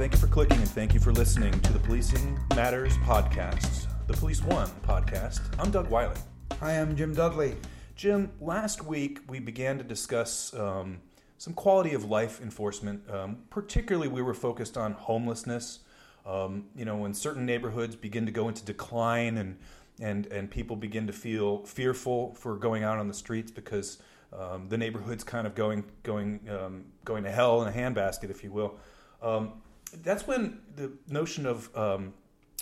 Thank you for clicking and thank you for listening to the Policing Matters podcast, the Police One podcast. I'm Doug Wyllie. Hi, I'm Jim Dudley. Jim, last week we began to discuss um, some quality of life enforcement. Um, particularly, we were focused on homelessness. Um, you know, when certain neighborhoods begin to go into decline and and and people begin to feel fearful for going out on the streets because um, the neighborhood's kind of going going um, going to hell in a handbasket, if you will. Um, that's when the notion of um,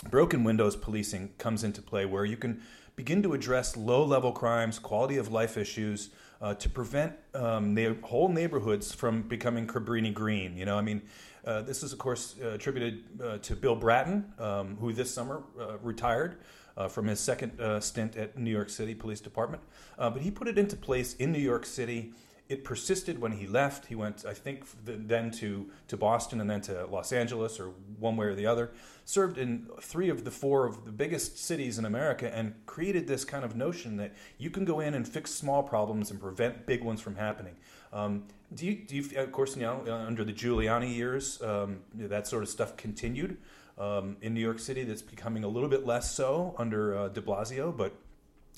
broken windows policing comes into play, where you can begin to address low level crimes, quality of life issues. Uh, to prevent um, the whole neighborhoods from becoming Cabrini Green, you know, I mean, uh, this is of course uh, attributed uh, to Bill Bratton, um, who this summer uh, retired uh, from his second stint at New York City Police Department. But he put it into place in New York City. It persisted when he left. He went, I think, then to, to Boston and then to Los Angeles, or one way or the other. Served in three of the four of the biggest cities in America and created this kind of notion that you can go in and fix small problems and prevent big ones from happening. Um, do you, do you, of course, you know, under the Giuliani years, um, that sort of stuff continued um, in New York City that's becoming a little bit less so under uh, De Blasio. But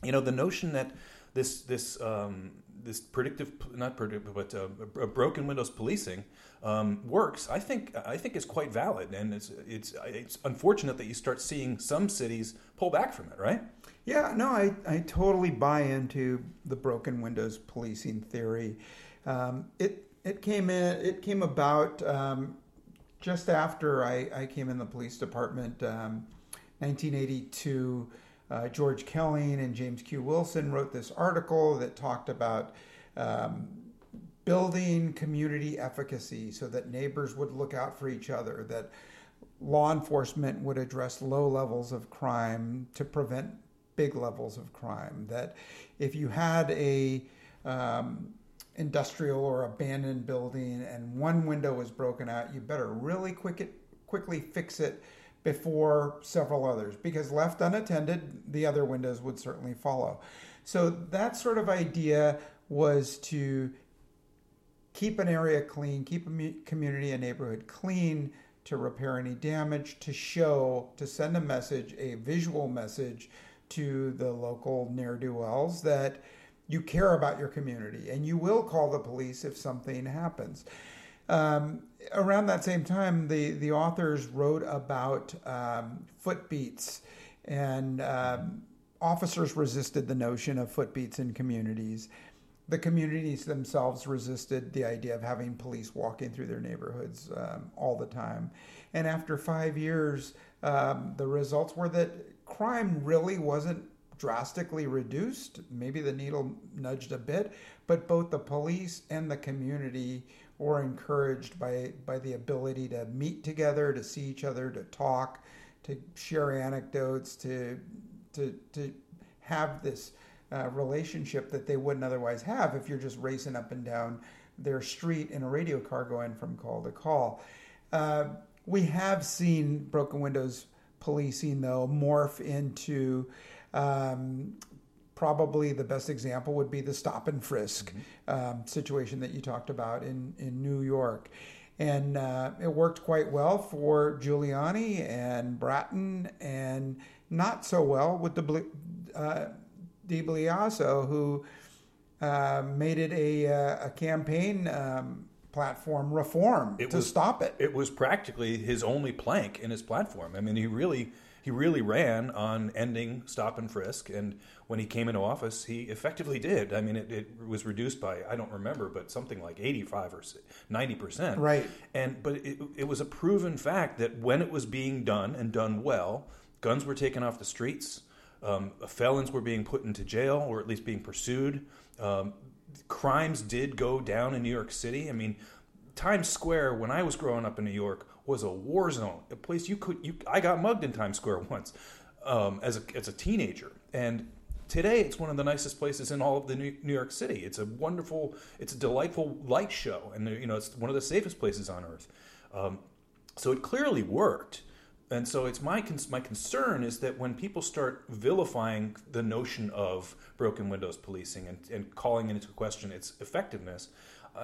you know, the notion that this this um, this predictive, not predictive, but uh, broken windows policing um, works. I think I think is quite valid, and it's it's it's unfortunate that you start seeing some cities pull back from it. Right? Yeah, no, I, I totally buy into the broken windows policing theory. Um, it it came in it came about um, just after I, I came in the police department, um, 1982, uh, George Kelling and James Q. Wilson wrote this article that talked about um, building community efficacy so that neighbors would look out for each other, that law enforcement would address low levels of crime to prevent big levels of crime, that if you had a um, industrial or abandoned building and one window was broken out, you better really quick it, quickly fix it before several others because left unattended, the other windows would certainly follow. So that sort of idea was to keep an area clean, keep a community and neighborhood clean, to repair any damage, to show, to send a message, a visual message to the local ne'er do wells that you care about your community and you will call the police if something happens. Um, around that same time, the, the authors wrote about um, footbeats, and um, officers resisted the notion of footbeats in communities. The communities themselves resisted the idea of having police walking through their neighborhoods um, all the time. And after five years, um, the results were that crime really wasn't drastically reduced. Maybe the needle nudged a bit, but both the police and the community were encouraged by, by the ability to meet together, to see each other, to talk, to share anecdotes, to, to, to have this uh, relationship that they wouldn't otherwise have if you're just racing up and down their street in a radio car going from call to call. Uh, we have seen broken windows policing, though, morph into um, probably the best example would be the stop and frisk mm-hmm. um, situation that you talked about in, in New York. And uh, it worked quite well for Giuliani and Bratton, and not so well with the uh, De Blasio, who uh, made it a, uh, a campaign um, platform reform it to was, stop it. It was practically his only plank in his platform. I mean, he really he really ran on ending stop and frisk. And when he came into office, he effectively did. I mean, it, it was reduced by I don't remember, but something like eighty-five or ninety percent. Right. And but it, it was a proven fact that when it was being done and done well, guns were taken off the streets. Um, felons were being put into jail or at least being pursued. Um, crimes did go down in New York City. I mean, Times Square when I was growing up in New York was a war zone, a place you could you. I got mugged in Times Square once um, as a as a teenager, and today it's one of the nicest places in all of the New York City. It's a wonderful, it's a delightful light show, and you know it's one of the safest places on earth. Um, so it clearly worked, and so it's my my concern is that when people start vilifying the notion of broken windows policing and, and calling into question its effectiveness,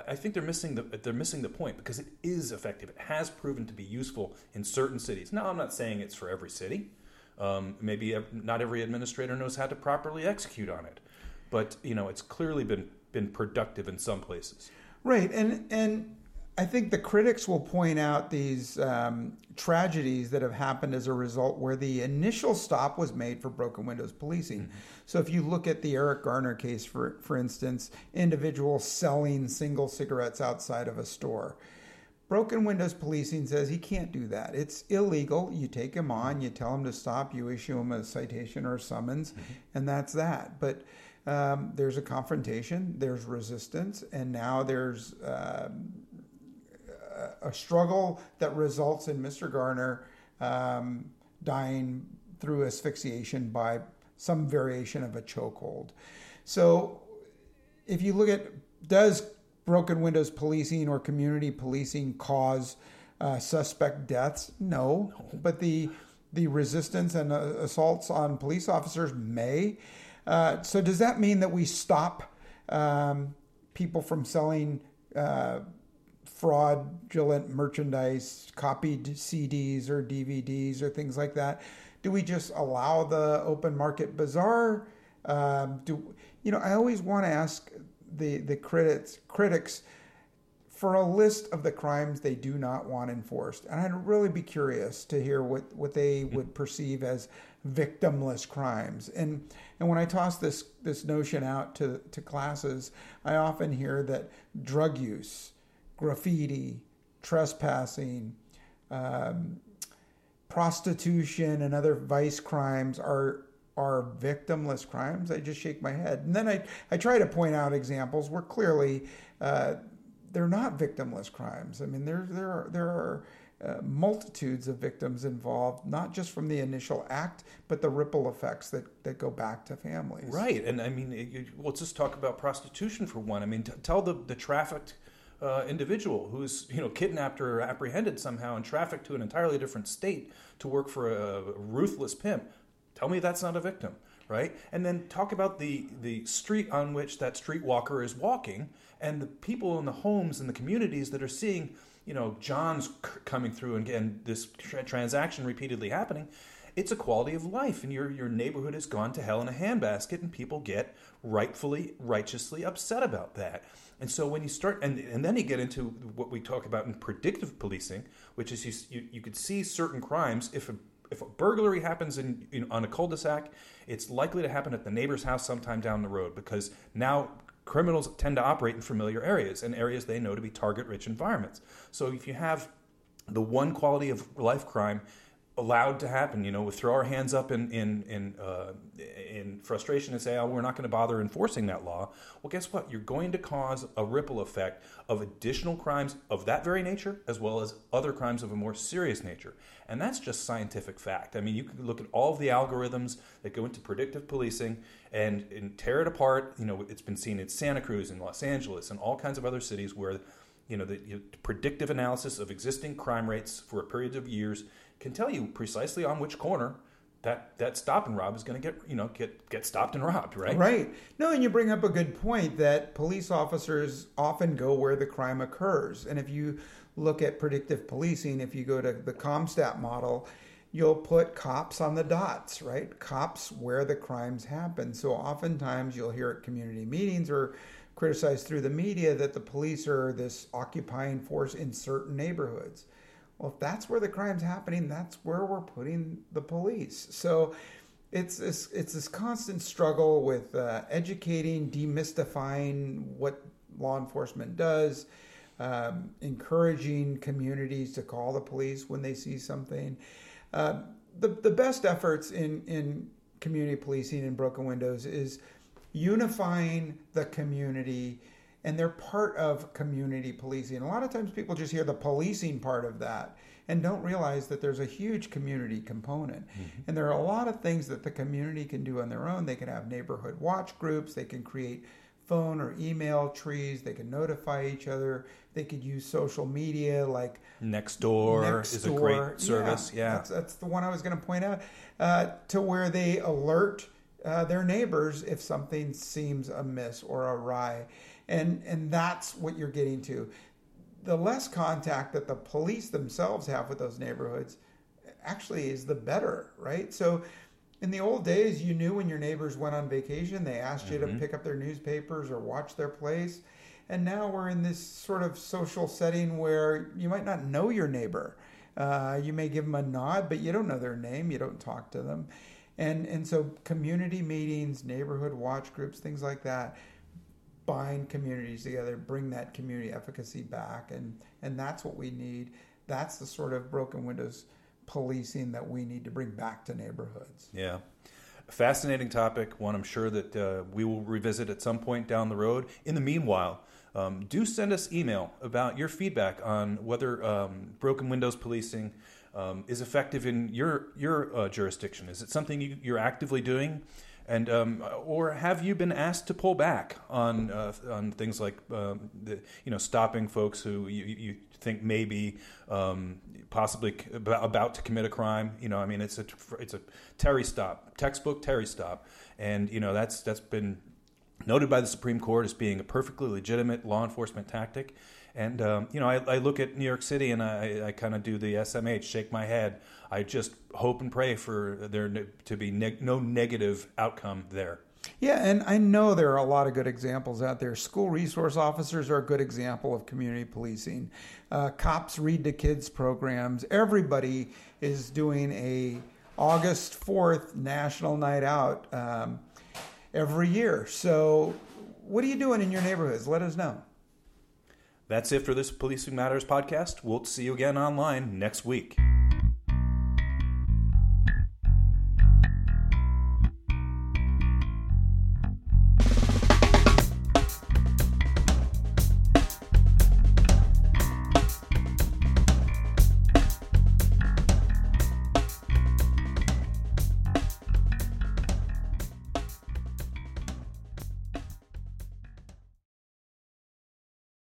I think they're missing the they're missing the point because it is effective. It has proven to be useful in certain cities. Now, I'm not saying it's for every city. Um, maybe not every administrator knows how to properly execute on it, but you know, it's clearly been been productive in some places. Right, and and I think the critics will point out these um, tragedies that have happened as a result where the initial stop was made for broken windows policing. Mm-hmm. So if you look at the Eric Garner case, for, for instance, individuals selling single cigarettes outside of a store. Broken windows policing says he can't do that. It's illegal. You take him on, you tell him to stop, you issue him a citation or a summons, mm-hmm. and that's that. But um, there's a confrontation, there's resistance, and now there's um, a struggle that results in Mr. Garner um, dying through asphyxiation by some variation of a chokehold. So, if you look at does broken windows policing or community policing cause uh, suspect deaths? No, but the the resistance and uh, assaults on police officers may. Uh, so, does that mean that we stop um, people from selling? Fraudulent merchandise, copied CDs or DVDs or things like that? Do we just allow the open market bazaar? Um, do you know? I always want to ask the the critics critics for a list of the crimes they do not want enforced, and I'd really be curious to hear what what they would perceive as victimless crimes. And and when I toss this this notion out to to classes, I often hear that drug use graffiti, trespassing, um, prostitution, and other vice crimes are are victimless crimes. I just shake my head, and then I I try to point out examples where clearly uh, they're not victimless crimes. I mean, there there are there are uh, multitudes of victims involved, not just from the initial act, but the ripple effects that, that go back to families. Right, and I mean, it, let's just talk about prostitution for one. I mean, t- tell the the trafficked uh, individual who's you know kidnapped or apprehended somehow and trafficked to an entirely different state to work for a ruthless pimp. Tell me that's not a victim, right? And then talk about the the street on which that streetwalker is walking and the people in the homes and the communities that are seeing you know John's c- coming through and, this tra- transaction repeatedly happening it's a quality of life and your your neighborhood has gone to hell in a handbasket and people get rightfully righteously upset about that and so when you start, and, and then you get into what we talk about in predictive policing, which is you, you, you could see certain crimes. If a, if a burglary happens in, in, on a cul-de-sac, it's likely to happen at the neighbor's house sometime down the road because now criminals tend to operate in familiar areas and areas they know to be target-rich environments. So if you have the one quality of life crime allowed to happen. You know, we throw our hands up in in in, uh, in frustration and say, "Oh, we're not going to bother enforcing that law." Well, guess what? You're going to cause a ripple effect of additional crimes of that very nature, as well as other crimes of a more serious nature, and that's just scientific fact. I mean, you can look at all of the algorithms that go into predictive policing and, and tear it apart. You know, it's been seen in Santa Cruz and Los Angeles and all kinds of other cities where you know the predictive analysis of existing crime rates for a period of years can tell you precisely on which corner that that stop and rob is going to get you know get get stopped and robbed right? Right. No and you bring up a good point that police officers often go where the crime occurs. And if you look at predictive policing if you go to the CompStat model you'll put cops on the dots right? Cops where the crimes happen. So oftentimes you'll hear at community meetings or criticized through the media that the police are this occupying force in certain neighborhoods well, if that's where the crime's happening, that's where we're putting the police. So it's this, it's this constant struggle with uh, educating, demystifying what law enforcement does, um, encouraging communities to call the police when they see something. Uh, the, the best efforts in, in community policing and broken windows is unifying the community and they're part of community policing. A lot of times people just hear the policing part of that and don't realize that there's a huge community component. Mm-hmm. And there are a lot of things that the community can do on their own. They can have neighborhood watch groups, they can create phone or email trees, they can notify each other, they could use social media like Nextdoor, Nextdoor. is a great service. Yeah, yeah. That's, that's, the one I was going to point out uh, to where they alert uh, their neighbors if something seems amiss or awry and and that's what you're getting to. The less contact that the police themselves have with those neighborhoods actually is the better, right? So in the old days, you knew when your neighbors went on vacation, they asked you to Mhm. pick up their newspapers or watch their place. And now we're in this sort of social setting where you might not know your neighbor. Uh, you may give them a nod, but you don't know their name. You don't talk to them. And, and so community meetings, neighborhood watch groups, things like that, bind communities together, bring that community efficacy back. And, and that's what we need. That's the sort of broken windows policing that we need to bring back to neighborhoods. Yeah. Fascinating topic, one I'm sure that uh, we will revisit at some point down the road. In the meanwhile, um, do send us email about your feedback on whether um, broken windows policing um, is effective in your your uh, jurisdiction. Is it something you, you're actively doing, and um, or have you been asked to pull back on uh, on things like um, the, you know stopping folks who you, you think may be um, possibly about to commit a crime? You know, I mean, it's a it's a Terry stop, textbook Terry stop, and you know that's that's been noted by the Supreme Court as being a perfectly legitimate law enforcement tactic. And um, you know, I, I look at New York City and I, I kind of do the SMH, shake my head. I just hope and pray for there to be no negative outcome there. Yeah, and I know there are a lot of good examples out there. School resource officers are a good example of community policing. Uh, cops read to kids programs. Everybody is doing a August fourth National Night Out um, every year. So, what are you doing in your neighborhoods? Let us know. That's it for this Policing Matters podcast. We'll see you again online next week.